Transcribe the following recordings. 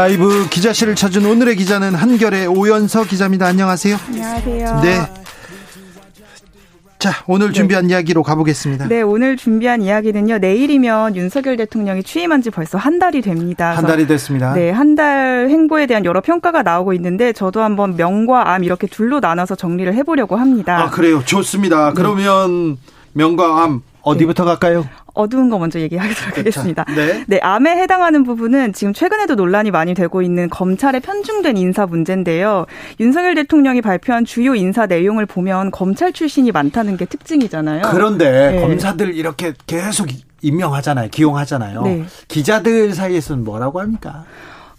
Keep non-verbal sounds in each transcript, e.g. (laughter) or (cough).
라이브 기자실을 찾은 오늘의 기자는 한결의 오연서 기자입니다. 안녕하세요. 안녕하세요. 네. 자, 오늘 준비한 네. 이야기로 가보겠습니다. 네, 오늘 준비한 이야기는요. 내일이면 윤석열 대통령이 취임한 지 벌써 한 달이 됩니다. 한 달이 됐습니다. 네, 한 달 행보에 대한 여러 평가가 나오고 있는데 저도 한번 명과 암 이렇게 둘로 나눠서 정리를 해보려고 합니다. 아, 그래요. 좋습니다. 네. 그러면 명과 암 어디부터 네. 갈까요? 어두운 거 먼저 얘기하도록. 하겠습니다. 네. 네, 암에 해당하는 부분은 지금 최근에도 논란이 많이 되고 있는 검찰에 편중된 인사 문제인데요. 윤석열 대통령이 발표한 주요 인사 내용을 보면 검찰 출신이 많다는 게 특징이잖아요. 그런데 네. 검사들 이렇게 계속 임명하잖아요. 기용하잖아요. 네. 기자들 사이에서는 뭐라고 합니까?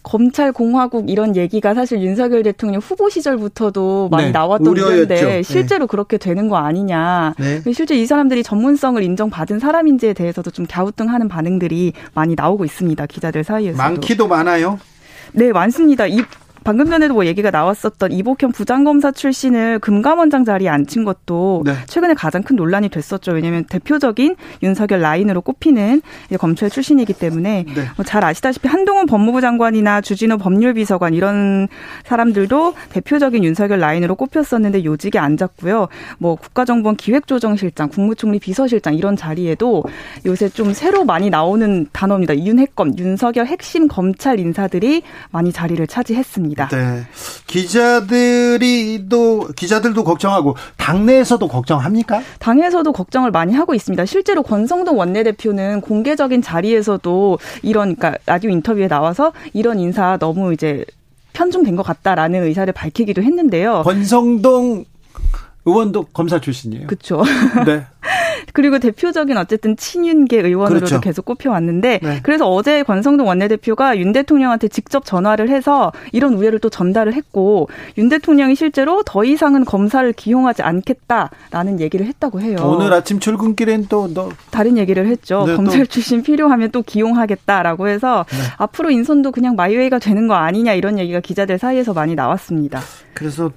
검찰 공화국 이런 얘기가 사실 윤석열 대통령 후보 시절부터도 많이 네, 나왔던 문제인데 네. 실제로 네. 그렇게 되는 거 아니냐. 네. 실제 이 사람들이 전문성을 인정받은 사람인지에 대해서도 좀 갸우뚱하는 반응들이 많이 나오고 있습니다. 기자들 사이에서 많기도 많아요. 네, 많습니다. 이 방금 전에도 뭐 얘기가 나왔었던 이복현 부장검사 출신을 금감원장 자리에 앉힌 것도 네. 최근에 가장 큰 논란이 됐었죠. 왜냐하면 대표적인 윤석열 라인으로 꼽히는 검찰 출신이기 때문에 네. 뭐잘 아시다시피 한동훈 법무부 장관이나 주진우 법률비서관 이런 사람들도 대표적인 윤석열 라인으로 꼽혔었는데 요직에 앉았고요. 뭐 국가정보원 기획조정실장, 국무총리 비서실장 이런 자리에도 요새 좀 새로 많이 나오는 단어입니다. 윤핵검, 윤석열 핵심 검찰 인사들이 많이 자리를 차지했습니다. 있습니다. 네. 기자들이 또 기자들도 걱정하고 당내에서도 걱정합니까? 당에서도 걱정을 많이 하고 있습니다. 실제로 권성동 원내대표는 공개적인 자리에서도 이런 그러니까 라디오 인터뷰에 나와서 이런 인사 너무 이제 편중된 것 같다라는 의사를 밝히기도 했는데요. 권성동 의원도 검사 출신이에요. 그렇죠. 네. 그리고 대표적인 어쨌든 친윤계 의원으로도 그렇죠. 계속 꼽혀왔는데 네. 그래서 어제 권성동 원내대표가 윤 대통령한테 직접 전화를 해서 이런 우려를 또 전달을 했고 윤 대통령이 실제로 더 이상은 검사를 기용하지 않겠다라는 얘기를 했다고 해요. 오늘 아침 출근길엔 또 너. 다른 얘기를 했죠. 네, 검찰 출신 필요하면 또 기용하겠다라고 해서 네. 앞으로 인선도 그냥 my way가 되는 거 아니냐 이런 얘기가 기자들 사이에서 많이 나왔습니다. 그래서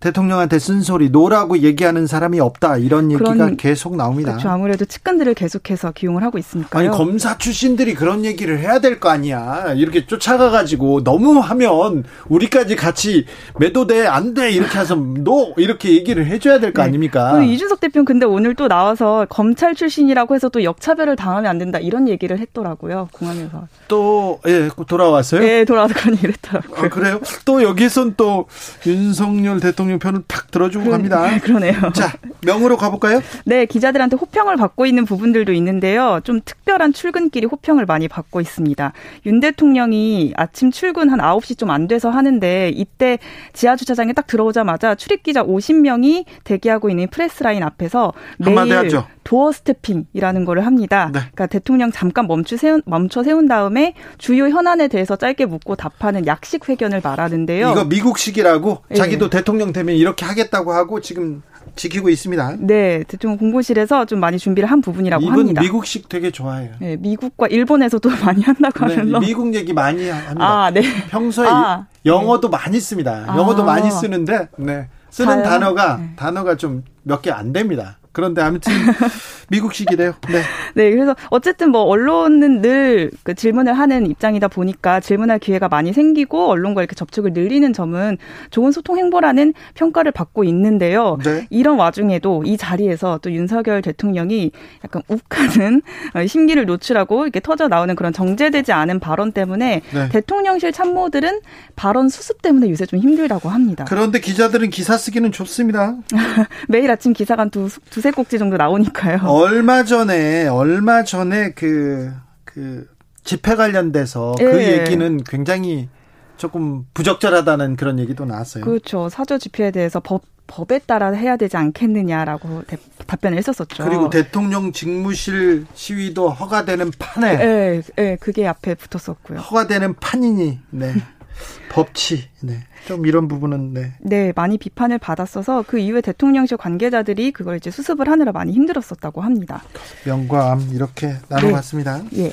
대통령한테 쓴소리 노라고 얘기하는 사람이 없다 이런 얘기가 그런, 계속 나옵니다. 그렇죠. 아무래도 측근들을 계속해서 기용을 하고 있으니까 아니 검사 출신들이 그런 얘기를 해야 될 거 아니야. 이렇게 쫓아가 가지고 너무 하면 우리까지 같이 매도돼 안 돼 이렇게 해서 노 이렇게 얘기를 해줘야 될거 네. 아닙니까? 이준석 대표는 근데 오늘 또 나와서 검찰 출신이라고 해서 또 역차별을 당하면 안 된다 이런 얘기를 했더라고요 공항에서. 또 예 돌아왔어요? 예 돌아와서 그런 얘기를 했더라고요. 아, 그래요? 또 여기선 또 윤석열 대통령 대통령 편을 탁 들어주고 그, 갑니다. (laughs) 그러네요. 자, 명으로 가볼까요? 네, 기자들한테 호평을 받고 있는 부분들도 있는데요. 좀 특별한 출근길이 호평을 많이 받고 있습니다. 윤 대통령이 아침 출근 한 9시 좀 안 돼서 하는데 이때 지하 주차장에 딱 들어오자마자 출입 기자 50명이 대기하고 있는 press line 앞에서 매일 하죠. doorstepping이라는 거를 합니다. 네. 그러니까 대통령 잠깐 멈추 세운, 멈춰 세운 다음에 주요 현안에 대해서 짧게 묻고 답하는 약식 회견을 말하는데요. 이거 미국식이라고 네. 자기도 대통령 되면 이렇게 하겠다고 하고 지금 지키고 있습니다. 네, 대통령 공보실에서 좀 많이 준비를 한 부분이라고 이분 합니다. 미국식 되게 좋아해요. 네, 미국과 일본에서도 (laughs) 많이 한다고 네, 하면서 미국 얘기 많이 합니다. 아, 네. 평소에 아, 영어도 네. 많이 씁니다. 영어도 아. 많이 쓰는데 네. 쓰는 잘, 단어가 네. 단어가 좀 몇 개 안 됩니다. 그런데 아무튼 (laughs) 미국식이래요. 네. 네, 그래서 어쨌든 뭐 언론은 늘 그 질문을 하는 입장이다 보니까 질문할 기회가 많이 생기고 언론과 이렇게 접촉을 늘리는 점은 좋은 소통 행보라는 평가를 받고 있는데요. 네. 이런 와중에도 이 자리에서 또 윤석열 대통령이 약간 욱하는 심기를 노출하고 이렇게 터져 나오는 그런 정제되지 않은 발언 때문에 네. 대통령실 참모들은 발언 수습 때문에 요새 좀 힘들다고 합니다. 그런데 기자들은 기사 쓰기는 좋습니다. (laughs) 매일 아침 기사가 두, 두세 꼭지 정도 나오니까요. (laughs) 얼마 전에 얼마 전에 그그 그 집회 관련돼서 그 예. 그 얘기는 굉장히 조금 부적절하다는 그런 얘기도 나왔어요. 그렇죠. 사저 집회에 대해서 법 법에 따라 해야 되지 않겠느냐라고 대, 답변을 했었었죠. 그리고 대통령 직무실 시위도 허가되는 판에. 네, 네, 그게 앞에 붙었었고요. 허가되는 판이니, 네. (laughs) 법치, 네. 좀 이런 부분은 네. 네, 많이 비판을 받았어서 그 이후에 대통령실 관계자들이 그걸 이제 수습을 하느라 많이 힘들었었다고 합니다. 명과 암 이렇게 나눠봤습니다. 네. 예.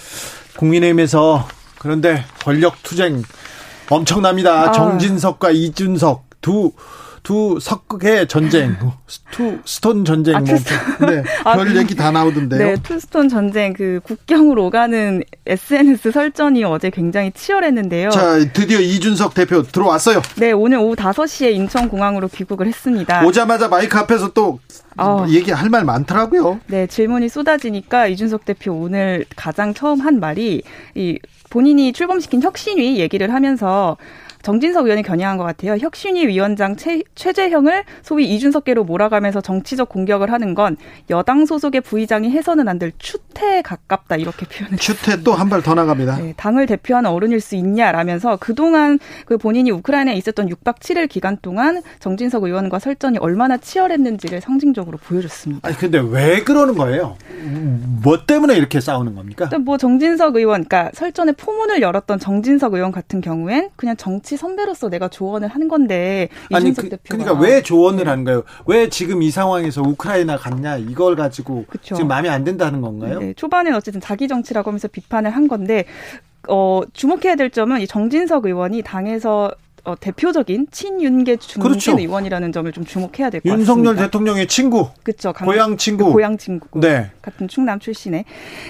국민의힘에서 그런데 권력 투쟁 엄청납니다. 아. 정진석과 이준석 두, 두 석극의 전쟁, two stone 전쟁, 아, 뭐, 네, (laughs) 아, 별 얘기 다 나오던데요. 네, two stone 전쟁, 그 국경을 오가는 SNS 설전이 어제 굉장히 치열했는데요. 자, 드디어 이준석 대표 들어왔어요. 네, 오늘 오후 5시에 인천공항으로 귀국을 했습니다. 오자마자 마이크 앞에서 또 어. 얘기할 말 많더라고요. 네, 질문이 쏟아지니까 이준석 대표 오늘 가장 처음 한 말이 이 본인이 출범시킨 혁신위 얘기를 하면서 정진석 의원이 겨냥한 것 같아요. 혁신위 위원장 최, 최재형을 소위 이준석계로 몰아가면서 정치적 공격을 하는 건 여당 소속의 부의장이 해서는 안 될 추태에 가깝다 이렇게 표현을 추태 또 한 발 더 나갑니다. 네, 당을 대표하는 어른일 수 있냐라면서 그동안 그 본인이 우크라이나에 있었던 6박 7일 기간 동안 정진석 의원과 설전이 얼마나 치열했는지를 상징적으로 보여줬습니다. 아니 근데 왜 그러는 거예요? 뭐 때문에 이렇게 싸우는 겁니까? 뭐 정진석 의원, 그러니까 설전에 포문을 열었던 정진석 의원 같은 경우엔 그냥 정치 선배로서 내가 조언을 하는 건데 아니 그, 그러니까 왜 조언을 네. 하는 거예요? 왜 지금 이 상황에서 우크라이나 갔냐 이걸 가지고 그쵸. 지금 마음에 안 든다는 건가요? 네, 초반엔 어쨌든 자기 정치라고 하면서 비판을 한 건데 어, 주목해야 될 점은 이 정진석 의원이 당에서 어, 대표적인 친윤계 중진 그렇죠. 의원이라는 점을 좀 주목해야 될 것 같습니다. 윤석열 대통령의 친구. 그렇죠. 고향 친구. 그 고향 친구. 네. 같은 충남 출신의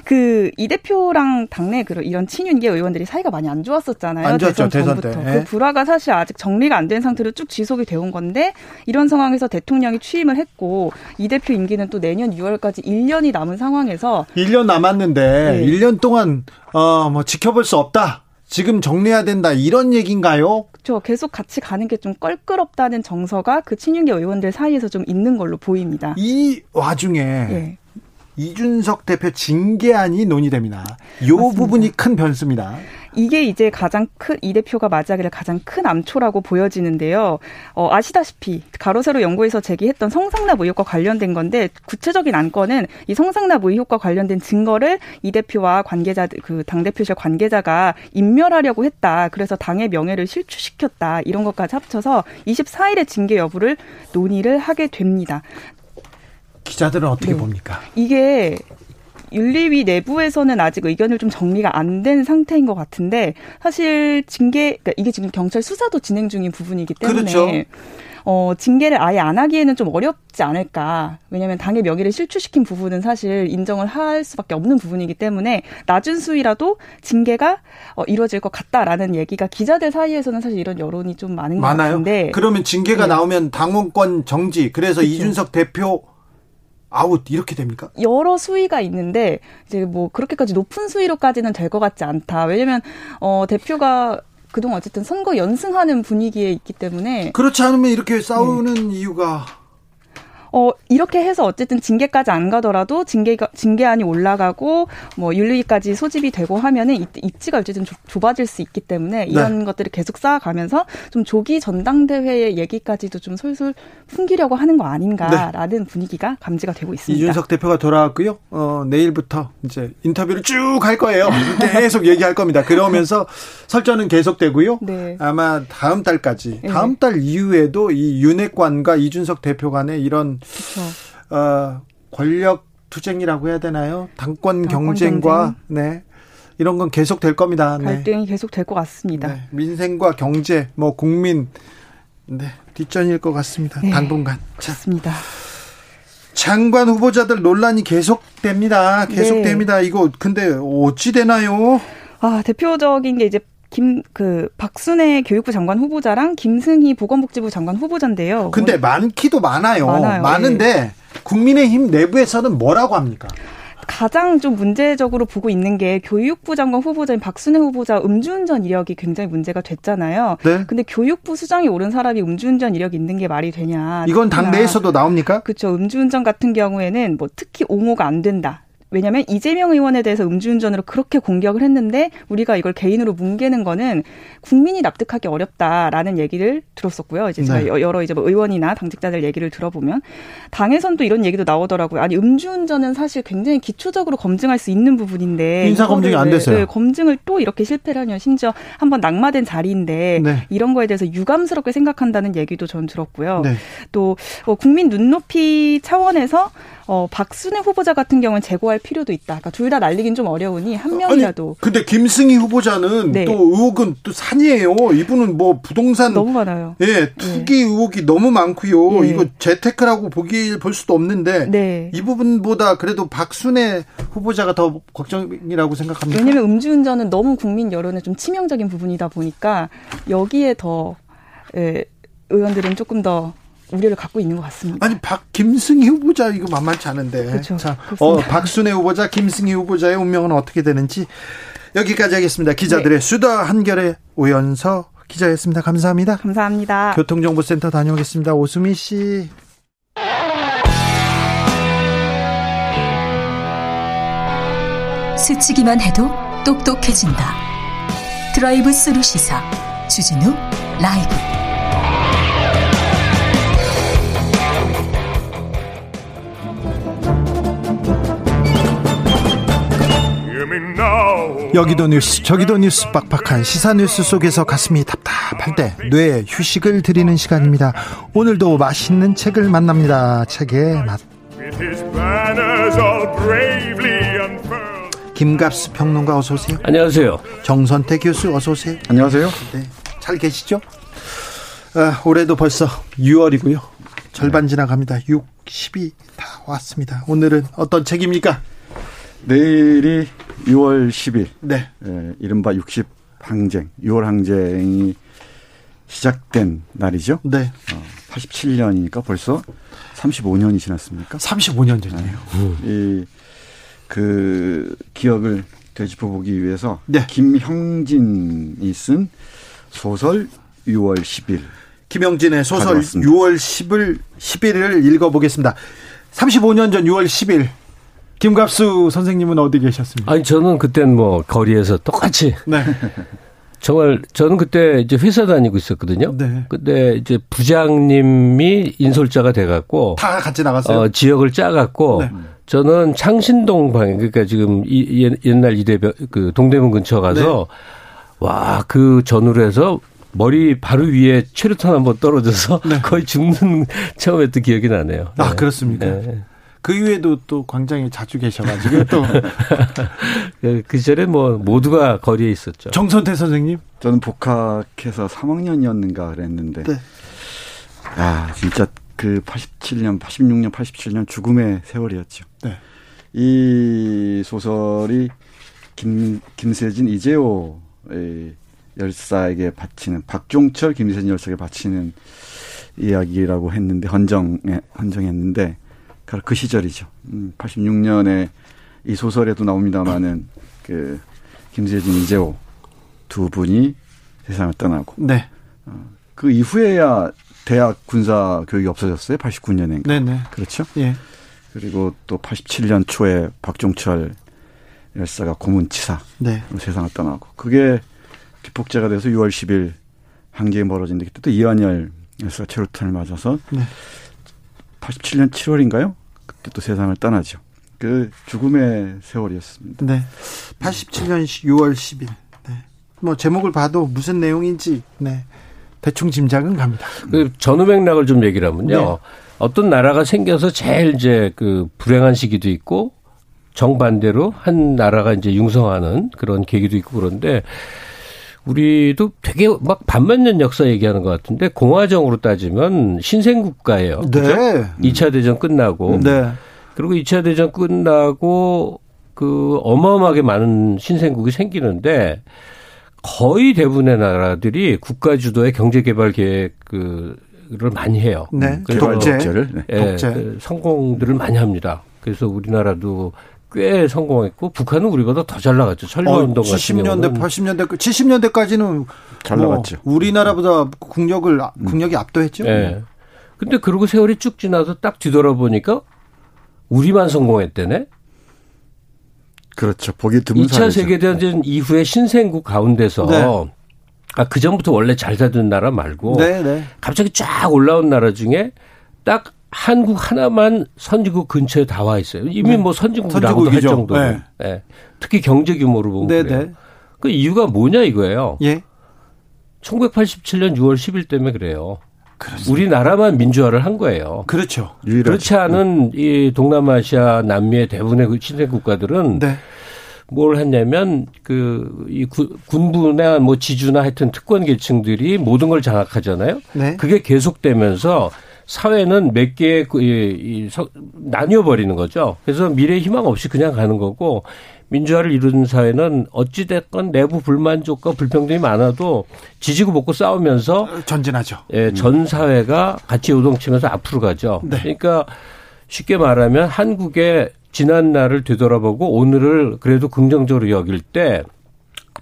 그 이 대표랑 당내 그 이런 친윤계 의원들이 사이가 많이 안 좋았었잖아요. 안 좋았죠. 대선, 때. 그 불화가 사실 아직 정리가 안 된 상태로 쭉 지속이 되어 온 건데 이런 상황에서 대통령이 취임을 했고 이 대표 임기는 또 내년 6월까지 1년이 남은 상황에서 1년 남았는데 네. 1년 동안 어 뭐 지켜볼 수 없다. 지금 정리해야 된다 이런 얘기인가요? 그렇죠. 계속 같이 가는 게 좀 껄끄럽다는 정서가 그 친윤계 의원들 사이에서 좀 있는 걸로 보입니다. 이 와중에 예. 이준석 대표 징계안이 논의됩니다. 이 부분이 큰 변수입니다. 이게 이제 가장 큰 이 대표가 맞이하기를 가장 큰 암초라고 보여지는데요. 어, 아시다시피 가로세로 연구에서 제기했던 성상납 의혹과 관련된 건데 구체적인 안건은 이 성상납 의혹과 관련된 증거를 이 대표와 관계자 그 당 대표실 관계자가 인멸하려고 했다. 그래서 당의 명예를 실추시켰다. 이런 것까지 합쳐서 24일의 징계 여부를 논의를 하게 됩니다. 기자들은 어떻게 네. 봅니까? 이게 윤리위 내부에서는 아직 의견을 좀 정리가 안 된 상태인 것 같은데 사실 징계 그러니까 이게 지금 경찰 수사도 진행 중인 부분이기 때문에 그렇죠. 어, 징계를 아예 안 하기에는 좀 어렵지 않을까. 왜냐하면 당의 명예를 실추시킨 부분은 사실 인정을 할 수밖에 없는 부분이기 때문에 낮은 수위라도 징계가 어, 이루어질 것 같다라는 얘기가 기자들 사이에서는 사실 이런 여론이 좀 많은 많아요? 것 같은데. 그러면 징계가 네. 나오면 당원권 정지. 그래서 그렇죠. 이준석 대표 아웃 이렇게 됩니까? 여러 수위가 있는데 이제 뭐 그렇게까지 높은 수위로까지는 될 것 같지 않다. 왜냐면 어 대표가 그동안 어쨌든 선거 연승하는 분위기에 있기 때문에 그렇지 않으면 이렇게 싸우는 네. 이유가 어, 이렇게 해서 어쨌든 징계까지 안 가더라도 징계가, 징계안이 올라가고 뭐 윤리까지 소집이 되고 하면은 이, 입지가 어쨌든 좁, 아질 수 있기 때문에 이런 네. 것들을 계속 쌓아가면서 좀 조기 전당대회의 얘기까지도 좀 솔솔 풍기려고 하는 거 아닌가라는 네. 분위기가 감지가 되고 있습니다. 이준석 대표가 돌아왔고요. 어, 내일부터 이제 인터뷰를 쭉 할 거예요. 계속 얘기할 겁니다. 그러면서 (laughs) 설전은 계속되고요. 네. 아마 다음 달까지 네. 다음 달 이후에도 이 윤핵관과 이준석 대표 간의 이런 그렇죠. 어, 권력 투쟁이라고 해야 되나요? 당권, 당권 경쟁과 경쟁. 네. 이런 건 계속 될 겁니다. 네. 갈등이 네. 계속 될 것 같습니다. 네. 민생과 경제, 뭐 국민 네, 뒷전일 것 같습니다. 네. 당분간. 그렇습니다. 장관 후보자들 논란이 계속됩니다. 계속됩니다. 네. 이거 근데 어찌 되나요? 아, 대표적인 게 이제 김, 그, 박순애 교육부 장관 후보자랑 김승희 보건복지부 장관 후보자인데요. 근데 많기도 많아요. 많아요. 많은데 네. 국민의힘 내부에서는 뭐라고 합니까? 가장 좀 문제적으로 보고 있는 게 교육부 장관 후보자인 박순애 후보자 음주운전 이력이 굉장히 문제가 됐잖아요. 네. 근데 교육부 수장이 오른 사람이 음주운전 이력이 있는 게 말이 되냐. 이건 당내에서도 나옵니까? 그렇죠. 음주운전 같은 경우에는 뭐 특히 옹호가 안 된다. 왜냐하면 이재명 의원에 대해서 음주운전으로 그렇게 공격을 했는데 우리가 이걸 개인으로 뭉개는 거는 국민이 납득하기 어렵다라는 얘기를 들었었고요. 이제 제가 네. 여러 이제 뭐 의원이나 당직자들 얘기를 들어보면 당에선 또 이런 얘기도 나오더라고요. 아니 음주운전은 사실 굉장히 기초적으로 검증할 수 있는 부분인데 인사 검증이 안 됐어요. 네, 검증을 또 이렇게 실패를 하냐. 심지어 한번 낙마된 자리인데 네. 이런 거에 대해서 유감스럽게 생각한다는 얘기도 전 들었고요. 네. 또 어, 국민 눈높이 차원에서 어, 박순애 후보자 같은 경우는 제고할 필요도 있다. 그러니까 둘 다 날리긴 좀 어려우니 한 명이라도. 아니, 근데 김승희 후보자는 네. 또 의혹은 또 산이에요. 이분은 뭐 부동산 너무 많아요. 예, 투기 네. 의혹이 너무 많고요. 네. 이거 재테크라고 보기 볼 수도 없는데 네. 이 부분보다 그래도 박순애 후보자가 더 걱정이라고 생각합니다. 왜냐하면 음주운전은 너무 국민 여론에 좀 치명적인 부분이다 보니까 여기에 더 예, 의원들은 조금 더 우려를 갖고 있는 것 같습니다. 아니 박 김승희 후보자 이거 만만치 않은데. 그렇죠. 자, 어, 박순애 후보자, 김승희 후보자의 운명은 어떻게 되는지 여기까지 하겠습니다. 기자들의 네. 수다 한결의 오연서 기자였습니다. 감사합니다. 감사합니다. 교통정보센터 다녀오겠습니다. 오수미 씨. 스치기만 해도 똑똑해진다. 드라이브 스루 시사 주진우 라이브. 여기도 뉴스 저기도 뉴스 빡빡한 시사 뉴스 속에서 가슴이 답답할 때 뇌에 휴식을 드리는 시간입니다. 오늘도 맛있는 책을 만납니다. 책의 맛. 김갑수 평론가 어서 오세요. 안녕하세요. 정선태 교수 어서 오세요. 안녕하세요. 네, 잘 계시죠? 아, 올해도 벌써 6월이고요. 절반 지나갑니다. 6, 10이 다 왔습니다. 오늘은 어떤 책입니까? 내일이 6월 10일. 네. 예, 이른바 60 항쟁, 6월 항쟁이 시작된 날이죠. 네. 어, 87년이니까 벌써 35년이 지났습니까? 35년 전이에요. 네. 이그 기억을 되짚어 보기 위해서 네. 김형진이 쓴 소설 6월 10일. 김영진의 소설 가져왔습니다. 6월 10일 10일을 읽어 보겠습니다. 35년 전 6월 10일 김갑수 선생님은 어디 계셨습니까? 아니 저는 그땐 뭐 거리에서 똑같이 (laughs) 네. 정말 저는 그때 이제 회사 다니고 있었거든요. 네. 근데 이제 부장님이 인솔자가 돼 갖고 다 같이 나갔어요. 어, 지역을 짜 갖고 네. 저는 창신동 방에 그러니까 지금 이, 옛날 이대변 그 동대문 근처 가서 네. 와그 전후에서 머리 바로 위에 최루탄 한번 떨어져서 네. (laughs) 거의 죽는 처음 했던 기억이 나네요. 아 그렇습니까? 네. 그 이후에도 또 광장에 자주 계셔가지고 또. (laughs) 그, 그 시절에 뭐 모두가 거리에 있었죠. 정선태 선생님? 저는 복학해서 3학년이었는가 그랬는데. 네. 아, 진짜 그 87년, 86년, 87년 죽음의 세월이었죠. 네. 이 소설이 김, 김세진, 이재호 열사에게 바치는, 박종철, 김세진 열사에게 바치는 이야기라고 했는데, 헌정에, 헌정했는데, 바로 그 시절이죠. 음, 86년에 이 소설에도 나옵니다마는 그 김세진 이재호 두 분이 세상을 떠나고. 네. 어, 그 이후에야 대학 군사 교육이 없어졌어요. 89년에. 네네. 그렇죠. 예. 그리고 또 87년 초에 박종철 열사가 고문치사 네. 세상을 떠나고 그게 기폭제가 돼서 6월 10일 한계에 멀어진데 그때 또 이완열 열사가 최루탄을 맞아서 네. 87년 7월인가요? 그때 또 세상을 떠나죠. 그 죽음의 세월이었습니다. 네. 87년 6월 10일. 네. 뭐 제목을 봐도 무슨 내용인지 네. 대충 짐작은 갑니다. 그 전후 맥락을 좀 얘기를 하면요. 네. 어떤 나라가 생겨서 제일 이제 그 불행한 시기도 있고 정반대로 한 나라가 이제 융성하는 그런 계기도 있고 그런데 우리도 되게 막 반만년 역사 얘기하는 것 같은데 공화정으로 따지면 신생 국가예요. 네. 그렇죠? 2차 대전 끝나고. 네. 그리고 2차 대전 끝나고 그 어마어마하게 많은 신생국이 생기는데 거의 대부분의 나라들이 국가 주도의 경제 개발 계획을 많이 해요. 네. 그래서 독재를 네. 예, 독재. 그 성공들을 많이 합니다. 그래서 우리나라도 꽤 성공했고 북한은 우리보다 더 잘 나갔죠. 철로운동 어, 70년대, 80년대, 70년대까지는 잘 뭐 나갔죠. 우리나라보다 국력을 음. 국력이 압도했죠. 네. 근데 그러고 세월이 쭉 지나서 딱 뒤돌아보니까 우리만 성공했대네. 그렇죠. 보기 드문 2차 사례죠. 세계대전 이후에 신생국 가운데서 네. 아, 그 전부터 원래 잘 살던 나라 말고 네, 네. 갑자기 쫙 올라온 나라 중에 딱 한국 하나만 선진국 근처에 다 와 있어요. 이미 네. 뭐 선진국이라고도 할 정도로. 네. 네. 특히 경제 규모로 보면 네, 그래요. 네. 그 이유가 뭐냐 이거예요. 예. 1987년 6월 10일 때문에 그래요. 그렇습니다. 우리나라만 민주화를 한 거예요. 그렇죠. 유일하죠. 그렇지 않은 이 동남아시아, 남미의 대부분의 그 신생 국가들은 네. 뭘 했냐면 그이 군부나 뭐 지주나 하여튼 특권 계층들이 모든 걸 장악하잖아요. 네. 그게 계속되면서 사회는 몇 개의 그, 이, 이, 서, 나뉘어 버리는 거죠. 그래서 미래 희망 없이 그냥 가는 거고 민주화를 이루는 사회는 어찌됐건 내부 불만족과 불평등이 많아도 지지고 먹고 싸우면서 전진하죠. 예, 전 사회가 같이 요동치면서 앞으로 가죠. 네. 그러니까 쉽게 말하면 한국의 지난 날을 되돌아보고 오늘을 그래도 긍정적으로 여길 때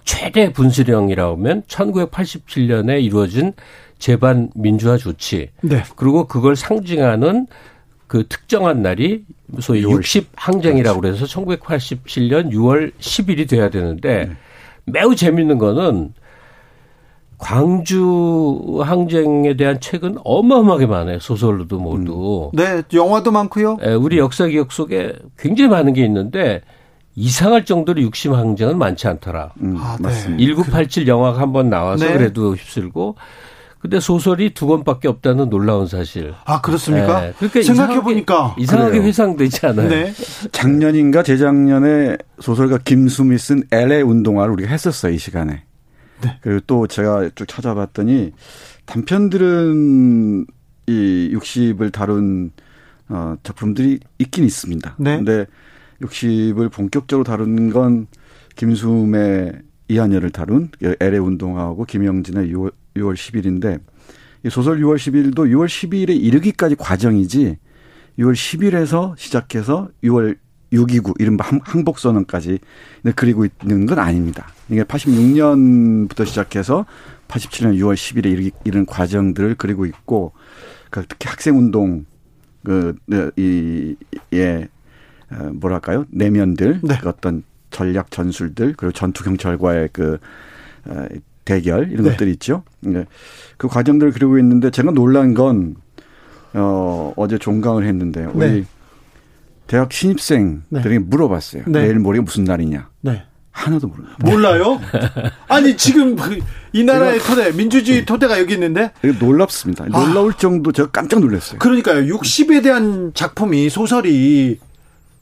최대 분수령이라고 하면 1987년에 이루어진 재반 민주화 조치. 네. 그리고 그걸 상징하는 그 특정한 날이 소위 60 항쟁이라고 그래서 1987년 6월 10일이 돼야 되는데 네. 매우 재밌는 거는 광주 항쟁에 대한 책은 어마어마하게 많아요. 소설로도 모두. 음. 네, 영화도 많고요. 네, 우리 역사 기억 속에 굉장히 많은 게 있는데 이상할 정도로 육심 항쟁은 많지 않더라. 음, 아, 네. 맞습니다. 1987 영화가 한번 나와서 네. 그래도 휩쓸고 근데 소설이 두 권밖에 없다는 놀라운 사실. 아 그렇습니까? 네. 그러니까 생각해 보니까 이상하게, 이상하게 회상되지 않아요. 네. (laughs) 작년인가 재작년에 소설가 김수미 쓴 LA 운동화를 우리가 했었어요 이 시간에. 네. 그리고 또 제가 쭉 찾아봤더니 단편들은 이 60을 다룬 어, 작품들이 있긴 있습니다. 네. 근데 60을 본격적으로 다룬 건 김수매 이한열을 다룬 LA 운동하고 김영진의 6월, 6월 10일인데 이 소설 6월 10일도 6월 10일에 이르기까지 과정이지 6월 10일에서 시작해서 6월 6.29 이른바 항복 선언까지 그리고 있는 건 아닙니다. 이게 86년부터 시작해서 87년 6월 10일에 이른 과정들을 그리고 있고 그 특히 학생 운동 그이예 뭐랄까요 내면들 네. 그 어떤 전략 전술들 그리고 전투 경찰과의 그 어, 대결 이런 네. 것들이 있죠. 네. 그 과정들을 그리고 있는데 제가 놀란 건 어, 어제 종강을 했는데 우리 네. 대학 신입생들에게 네. 물어봤어요. 네. 내일 모레가 무슨 날이냐. 네. 하나도 모르요 몰라요? (laughs) 아니 지금 그이 나라의 토대, 민주주의 토대가 여기 있는데 놀랍습니다. 놀라울 아. 정도 제가 깜짝 놀랐어요. 그러니까요. 60에 대한 작품이 소설이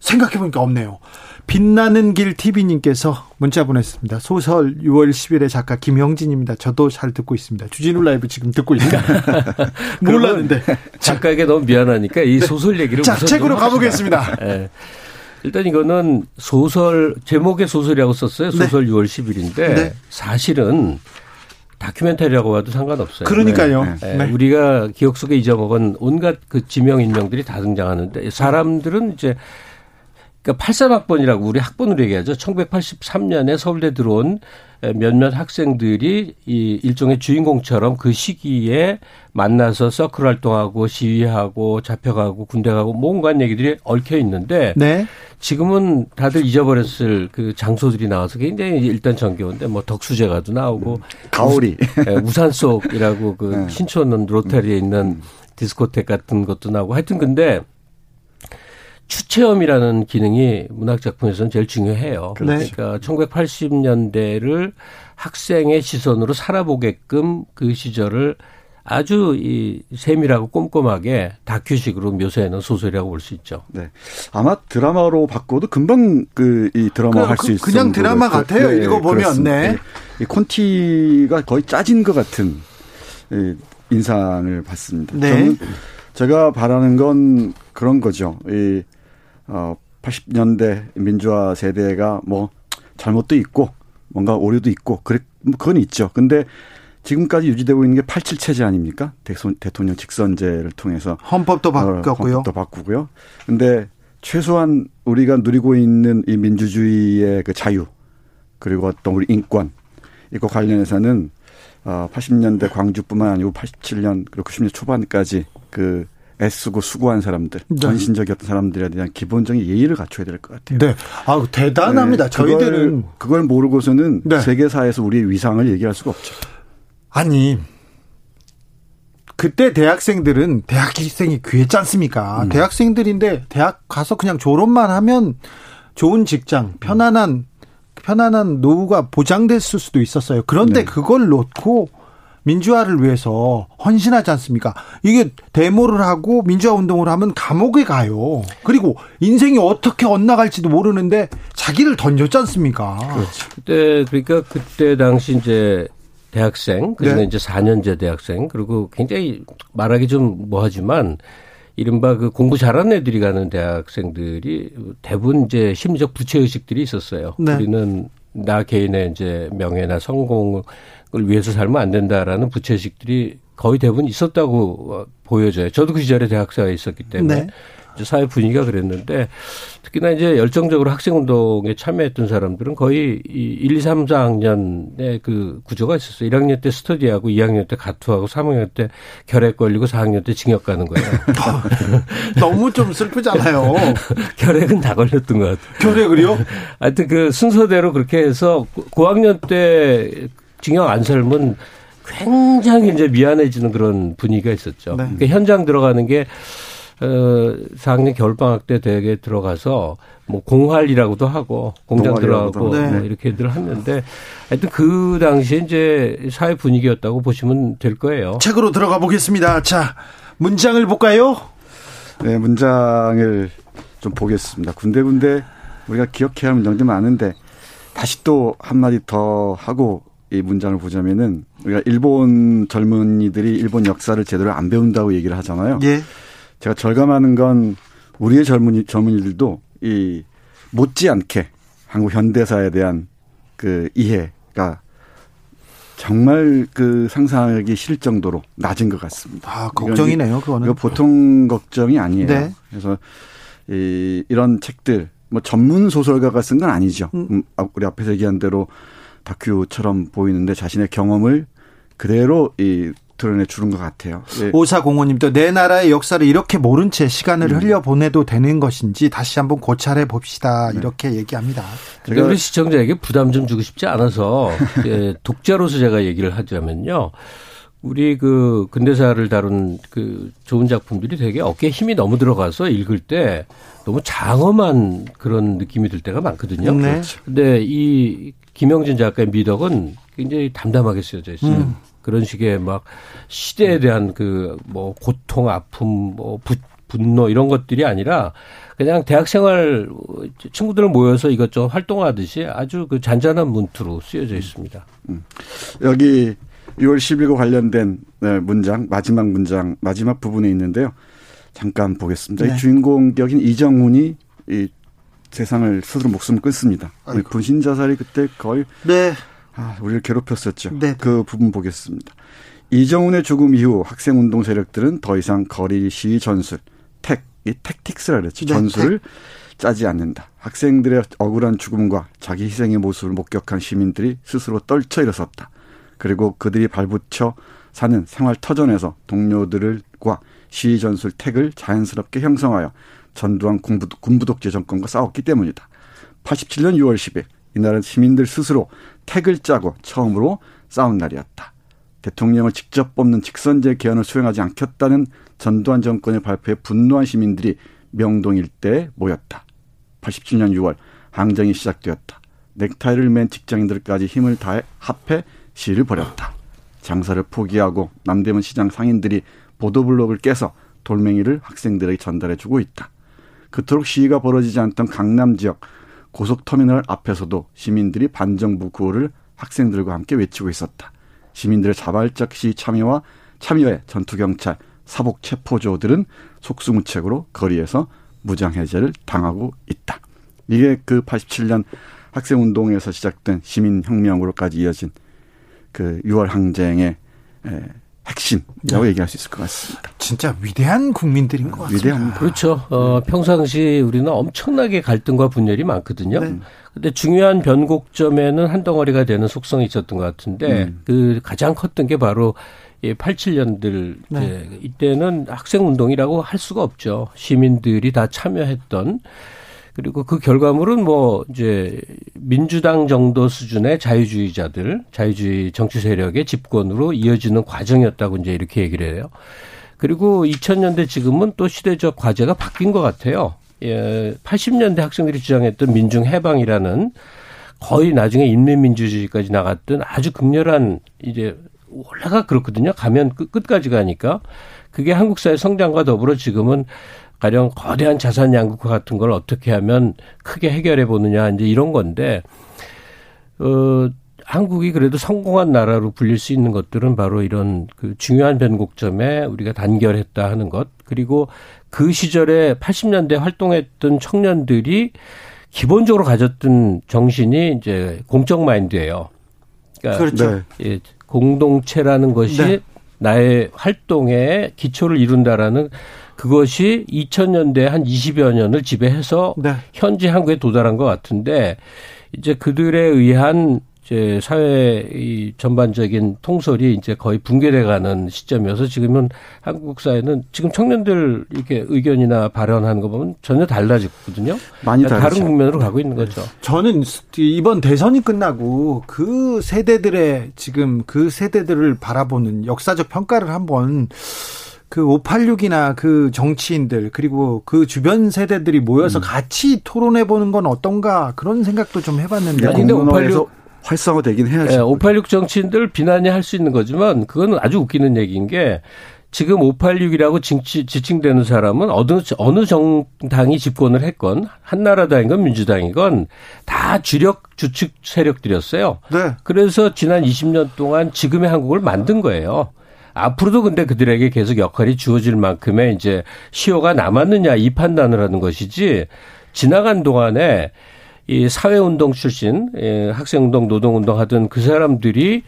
생각해 보니까 없네요. 빛나는 길 TV님께서 문자 보냈습니다. 소설 6월 10일의 작가 김형진입니다. 저도 잘 듣고 있습니다. 주진우 라이브 지금 듣고 있습니다. (laughs) 몰랐는데. 작가에게 너무 미안하니까 이 네. 소설 얘기를 자, 책으로 가보겠습니다. 네. (laughs) 일단 이거는 소설, 제목의 소설이라고 썼어요. 소설 네. 6월 10일인데 네. 사실은 다큐멘터리라고 봐도 상관없어요. 그러니까요. 네. 네. 우리가 기억 속에 잊어먹은 온갖 그 지명 인명들이 다 등장하는데 사람들은 이제 그러니까 83학번이라고 우리 학번으로 얘기하죠. 1983년에 서울대 들어온 몇몇 학생들이 이 일종의 주인공처럼 그 시기에 만나서 서클 활동하고 시위하고 잡혀가고 군대 가고 뭔가 얘기들이 얽혀 있는데 네. 지금은 다들 잊어버렸을 그 장소들이 나와서 굉장히 일단 정겨운데 뭐 덕수제가도 나오고 가오리 예, 우산 속이라고 그 (laughs) 네. 신촌 로타리에 있는 디스코텍 같은 것도 나오고 하여튼 근데 추체험이라는 기능이 문학 작품에서는 제일 중요해요. 네. 그러니까 1980년대를 학생의 시선으로 살아보게끔 그 시절을 아주 이 세밀하고 꼼꼼하게 다큐식으로 묘사해놓은 소설이라고 볼 수 있죠. 네. 아마 드라마로 바꿔도 금방 그 이 드라마 그, 할수 그, 있어요. 그냥 드라마 같아요. 네, 이거 보면 네. 네. 이 콘티가 거의 짜진 것 같은 인상을 받습니다. 네. 저는 제가 바라는 건 그런 거죠. 이 어, 80년대 민주화 세대가 뭐 잘못도 있고 뭔가 오류도 있고 그래 뭐 그건 있죠. 근데 지금까지 유지되고 있는 게 87 체제 아닙니까? 대통령 직선제를 통해서 헌법도 어, 바꿨고요. 헌법도 바꾸고요. 근데 최소한 우리가 누리고 있는 이 민주주의의 그 자유 그리고 어떤 우리 인권 이거 관련해서는 어 80년대 광주뿐만 아니고 87년 그리고 90년 초반까지 그 애쓰고 수고한 사람들, 네. 전신적이었던 사람들에 대한 기본적인 예의를 갖춰야 될 것 같아요. 네. 아 대단합니다. 네. 저희들은 그걸, 그걸 모르고서는 네. 세계사에서 우리의 위상을 얘기할 수가 없죠. 아니 그때 대학생들은 대학생이 귀했지 않습니까? 음. 대학생들인데 대학 가서 그냥 졸업만 하면 좋은 직장, 편안한 편안한 노후가 보장됐을 수도 있었어요. 그런데 네. 그걸 놓고 민주화를 위해서 헌신하지 않습니까? 이게 데모를 하고 민주화 운동을 하면 감옥에 가요. 그리고 인생이 어떻게 엇나갈지도 모르는데 자기를 던졌지 않습니까? 그렇죠. 그때 그러니까 그때 당시 이제 대학생 그리고 네. 이제 4년제 대학생 그리고 굉장히 말하기 좀 뭐하지만 이른바 그 공부 잘하는 애들이 가는 대학생들이 대부분 이제 심리적 부채 의식들이 있었어요. 네. 우리는 나 개인의 이제 명예나 성공을 위해서 살면 안 된다라는 부채 의식들이 거의 대부분 있었다고 보여져요. 저도 그 시절에 대학생에 있었기 때문에 네. 사회 분위기가 그랬는데 특히나 이제 열정적으로 학생 운동에 참여했던 사람들은 거의 이 1, 2, 3, 4학년의 그 구조가 있었어요. 1학년 때 스터디하고 2학년 때 가투하고 3학년 때 결핵 걸리고 4학년 때 징역 가는 거예요. (laughs) 너무 좀 슬프잖아요. (laughs) 결핵은 다 걸렸던 것 같아요. 결핵을요? (laughs) 하여튼 그 순서대로 그렇게 해서 고학년 때 징역 안 살면 굉장히 이제 미안해지는 그런 분위기가 있었죠. 네. 그러니까 현장 들어가는 게 어, 4학년 겨울방학 때 대학에 들어가서 뭐 공활이라고도 하고 공장 들어가고 네. 뭐 이렇게들 했는데 하여튼 그 당시에 이제 사회 분위기였다고 보시면 될 거예요. 책으로 들어가 보겠습니다. 자, 문장을 볼까요? 네, 문장을 좀 보겠습니다. 군데군데 우리가 기억해야 할 문장도 많은데 다시 또 한마디 더 하고 이 문장을 보자면은 우리가 일본 젊은이들이 일본 역사를 제대로 안 배운다고 얘기를 하잖아요. 예. 제가 절감하는 건 우리의 젊은이 젊은이들도 이 못지않게 한국 현대사에 대한 그 이해가 정말 그 상상하기 싫을 정도로 낮은 것 같습니다. 아, 걱정이네요, 그거는. 이거 보통 걱정이 아니에요. 네. 그래서 이 이런 책들 뭐 전문 소설가가 쓴 건 아니죠. 음. 음 아, 우리 앞에서 얘기한 대로 다큐처럼 보이는데 자신의 경험을 그대로 이 드러내 주는 것 같아요. 예. 오사공호님도 내 나라의 역사를 이렇게 모른 채 시간을 음. 흘려 보내도 되는 것인지 다시 한번 고찰해 봅시다. 네. 이렇게 얘기합니다. 제가 우리 시청자에게 부담 좀 주고 싶지 않아서 예, 독자로서 제가 얘기를 하자면요. 우리 그 근대사를 다룬 그 좋은 작품들이 되게 어깨에 힘이 너무 들어가서 읽을 때 너무 장엄한 그런 느낌이 들 때가 많거든요. 네. 그렇죠. 근데 이 김영진 작가의 미덕은 굉장히 담담하게 쓰여져 있어요. 음. 그런 식의 막 시대에 대한 그 뭐 고통, 아픔, 뭐 부, 분노 이런 것들이 아니라 그냥 대학 생활 친구들 모여서 이것저것 활동하듯이 아주 그 잔잔한 문투로 쓰여져 있습니다. 음. 여기 6월 10일과 관련된 네, 문장 마지막 문장 마지막 부분에 있는데요. 잠깐 보겠습니다. 네. 이 주인공 격인 이정훈이 이 세상을 스스로 목숨을 끊습니다. 분신 자살이 그때 거의 네. 아, 우리를 괴롭혔었죠. 네, 네. 그 부분 보겠습니다. 이정훈의 죽음 이후 학생 운동 세력들은 더 이상 거리 시위 전술, 택, 이 택틱스라 그랬죠. 네, 전술을 택. 짜지 않는다. 학생들의 억울한 죽음과 자기 희생의 모습을 목격한 시민들이 스스로 떨쳐 일어섰다. 그리고 그들이 발붙여 사는 생활 터전에서 동료들과 시위 전술 택을 자연스럽게 형성하여 전두환 군부, 독재 정권과 싸웠기 때문이다. 87년 6월 10일 이날은 시민들 스스로 택을 짜고 처음으로 싸운 날이었다. 대통령을 직접 뽑는 직선제 개헌을 수행하지 않겠다는 전두환 정권의 발표에 분노한 시민들이 명동 일대에 모였다. 87년 6월 항쟁이 시작되었다. 넥타이를 맨 직장인들까지 힘을 다해 합해 시위를 벌였다. 장사를 포기하고 남대문 시장 상인들이 보도블록을 깨서 돌멩이를 학생들에게 전달해주고 있다. 그토록 시위가 벌어지지 않던 강남 지역 고속터미널 앞에서도 시민들이 반정부 구호를 학생들과 함께 외치고 있었다. 시민들의 자발적 시위 참여와 참여에 전투경찰, 사복 체포조들은 속수무책으로 거리에서 무장해제를 당하고 있다. 이게 그 87년 학생운동에서 시작된 시민혁명으로까지 이어진 그 6월 항쟁의 핵심이라고 네. 얘기할 수 있을 것 같습니다. 진짜 위대한 국민들인 것 같습니다. 위대한 그렇죠. 어, 평상시 우리는 엄청나게 갈등과 분열이 많거든요. 네. 근데 중요한 변곡점에는 한 덩어리가 되는 속성이 있었던 것 같은데 음. 그 가장 컸던 게 바로 예, 87년들 네. 이때는 학생 운동이라고 할 수가 없죠. 시민들이 다 참여했던 그리고 그 결과물은 뭐 이제 민주당 정도 수준의 자유주의자들, 자유주의 정치 세력의 집권으로 이어지는 과정이었다고 이제 이렇게 얘기를 해요. 그리고 2000년대 지금은 또 시대적 과제가 바뀐 것 같아요. 예, 80년대 학생들이 주장했던 민중 해방이라는 거의 나중에 인민민주주의까지 나갔던 아주 극렬한 이제 원래가 그렇거든요. 가면 끝, 끝까지 가니까 그게 한국 사회 성장과 더불어 지금은 가령 거대한 자산 양극화 같은 걸 어떻게 하면 크게 해결해 보느냐 이제 이런 건데 어 한국이 그래도 성공한 나라로 불릴 수 있는 것들은 바로 이런 그 중요한 변곡점에 우리가 단결했다 하는 것 그리고 그 시절에 80년대 활동했던 청년들이 기본적으로 가졌던 정신이 이제 공적 마인드예요. 그러니까 그렇죠. 예, 공동체라는 것이 네. 나의 활동에 기초를 이룬다라는 그것이 2000년대 한 20여 년을 지배해서 네. 현재 한국에 도달한 것 같은데 이제 그들에 의한 이제 사회 의 전반적인 통솔이 이제 거의 붕괴돼가는 시점이어서 지금은 한국 사회는 지금 청년들 이렇게 의견이나 발언하는 거 보면 전혀 달라졌거든요. 많이 그러니까 다른 국면으로 가고 있는 거죠. 저는 이번 대선이 끝나고 그 세대들의 지금 그 세대들을 바라보는 역사적 평가를 한번 그 586이나 그 정치인들 그리고 그 주변 세대들이 모여서 음. 같이 토론해 보는 건 어떤가 그런 생각도 좀 해봤는데. 아니, 근데 586 활성화되긴 해야죠. 네, 586 정치인들 비난이 할 수 있는 거지만 그거는 아주 웃기는 얘기인 게 지금 586이라고 징치, 지칭되는 사람은 어느, 어느 정당이 집권을 했건 한나라당이건 민주당이건 다 주력 주축 세력들이었어요. 네. 그래서 지난 20년 동안 지금의 한국을 만든 거예요. 앞으로도 근데 그들에게 계속 역할이 주어질 만큼의 이제 시효가 남았느냐 이 판단을 하는 것이지 지나간 동안에 이 사회운동 출신, 예, 학생운동, 노동운동 하던 그 사람들이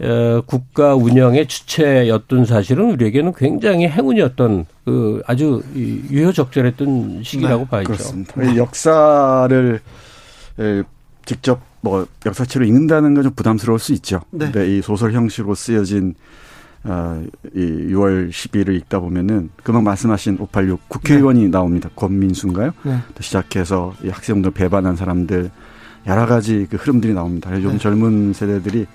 어, 국가 운영의 주체였던 사실은 우리에게는 굉장히 행운이었던 그 아주 유효적절했던 시기라고 네, 봐야죠. 그렇습니다. 역사를 직접 뭐 역사책으로 읽는다는 건 좀 부담스러울 수 있죠. 네. 근데 이 소설 형식으로 쓰여진 어, 이 6월 10일을 읽다 보면은 금방 말씀하신 586 국회의원이 네. 나옵니다. 권민수인가요? 네. 시작해서 이 학생들 배반한 사람들 여러 가지 그 흐름들이 나옵니다. 요즘 네. 젊은 세대들이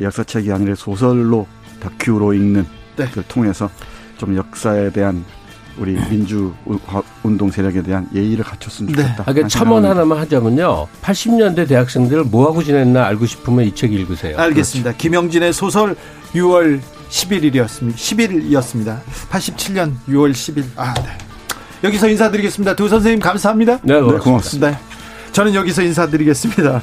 역사책이 아니라 소설로 다큐로 읽는 네. 걸 통해서 좀 역사에 대한 우리 민주 운동 세력에 대한 예의를 갖췄으면 네. 좋겠다. 네. 그러니까 첨언 하나만 하자면요. 80년대 대학생들 뭐 하고 지냈나 알고 싶으면 이 책 읽으세요. 알겠습니다. 그렇죠. 김영진의 소설 6월 11일이었습니다. 10일이었습니다. 87년 6월 10일. 아, 네. 여기서 인사드리겠습니다. 두 선생님 감사합니다. 네, 고맙습니다. 네. 저는 여기서 인사드리겠습니다.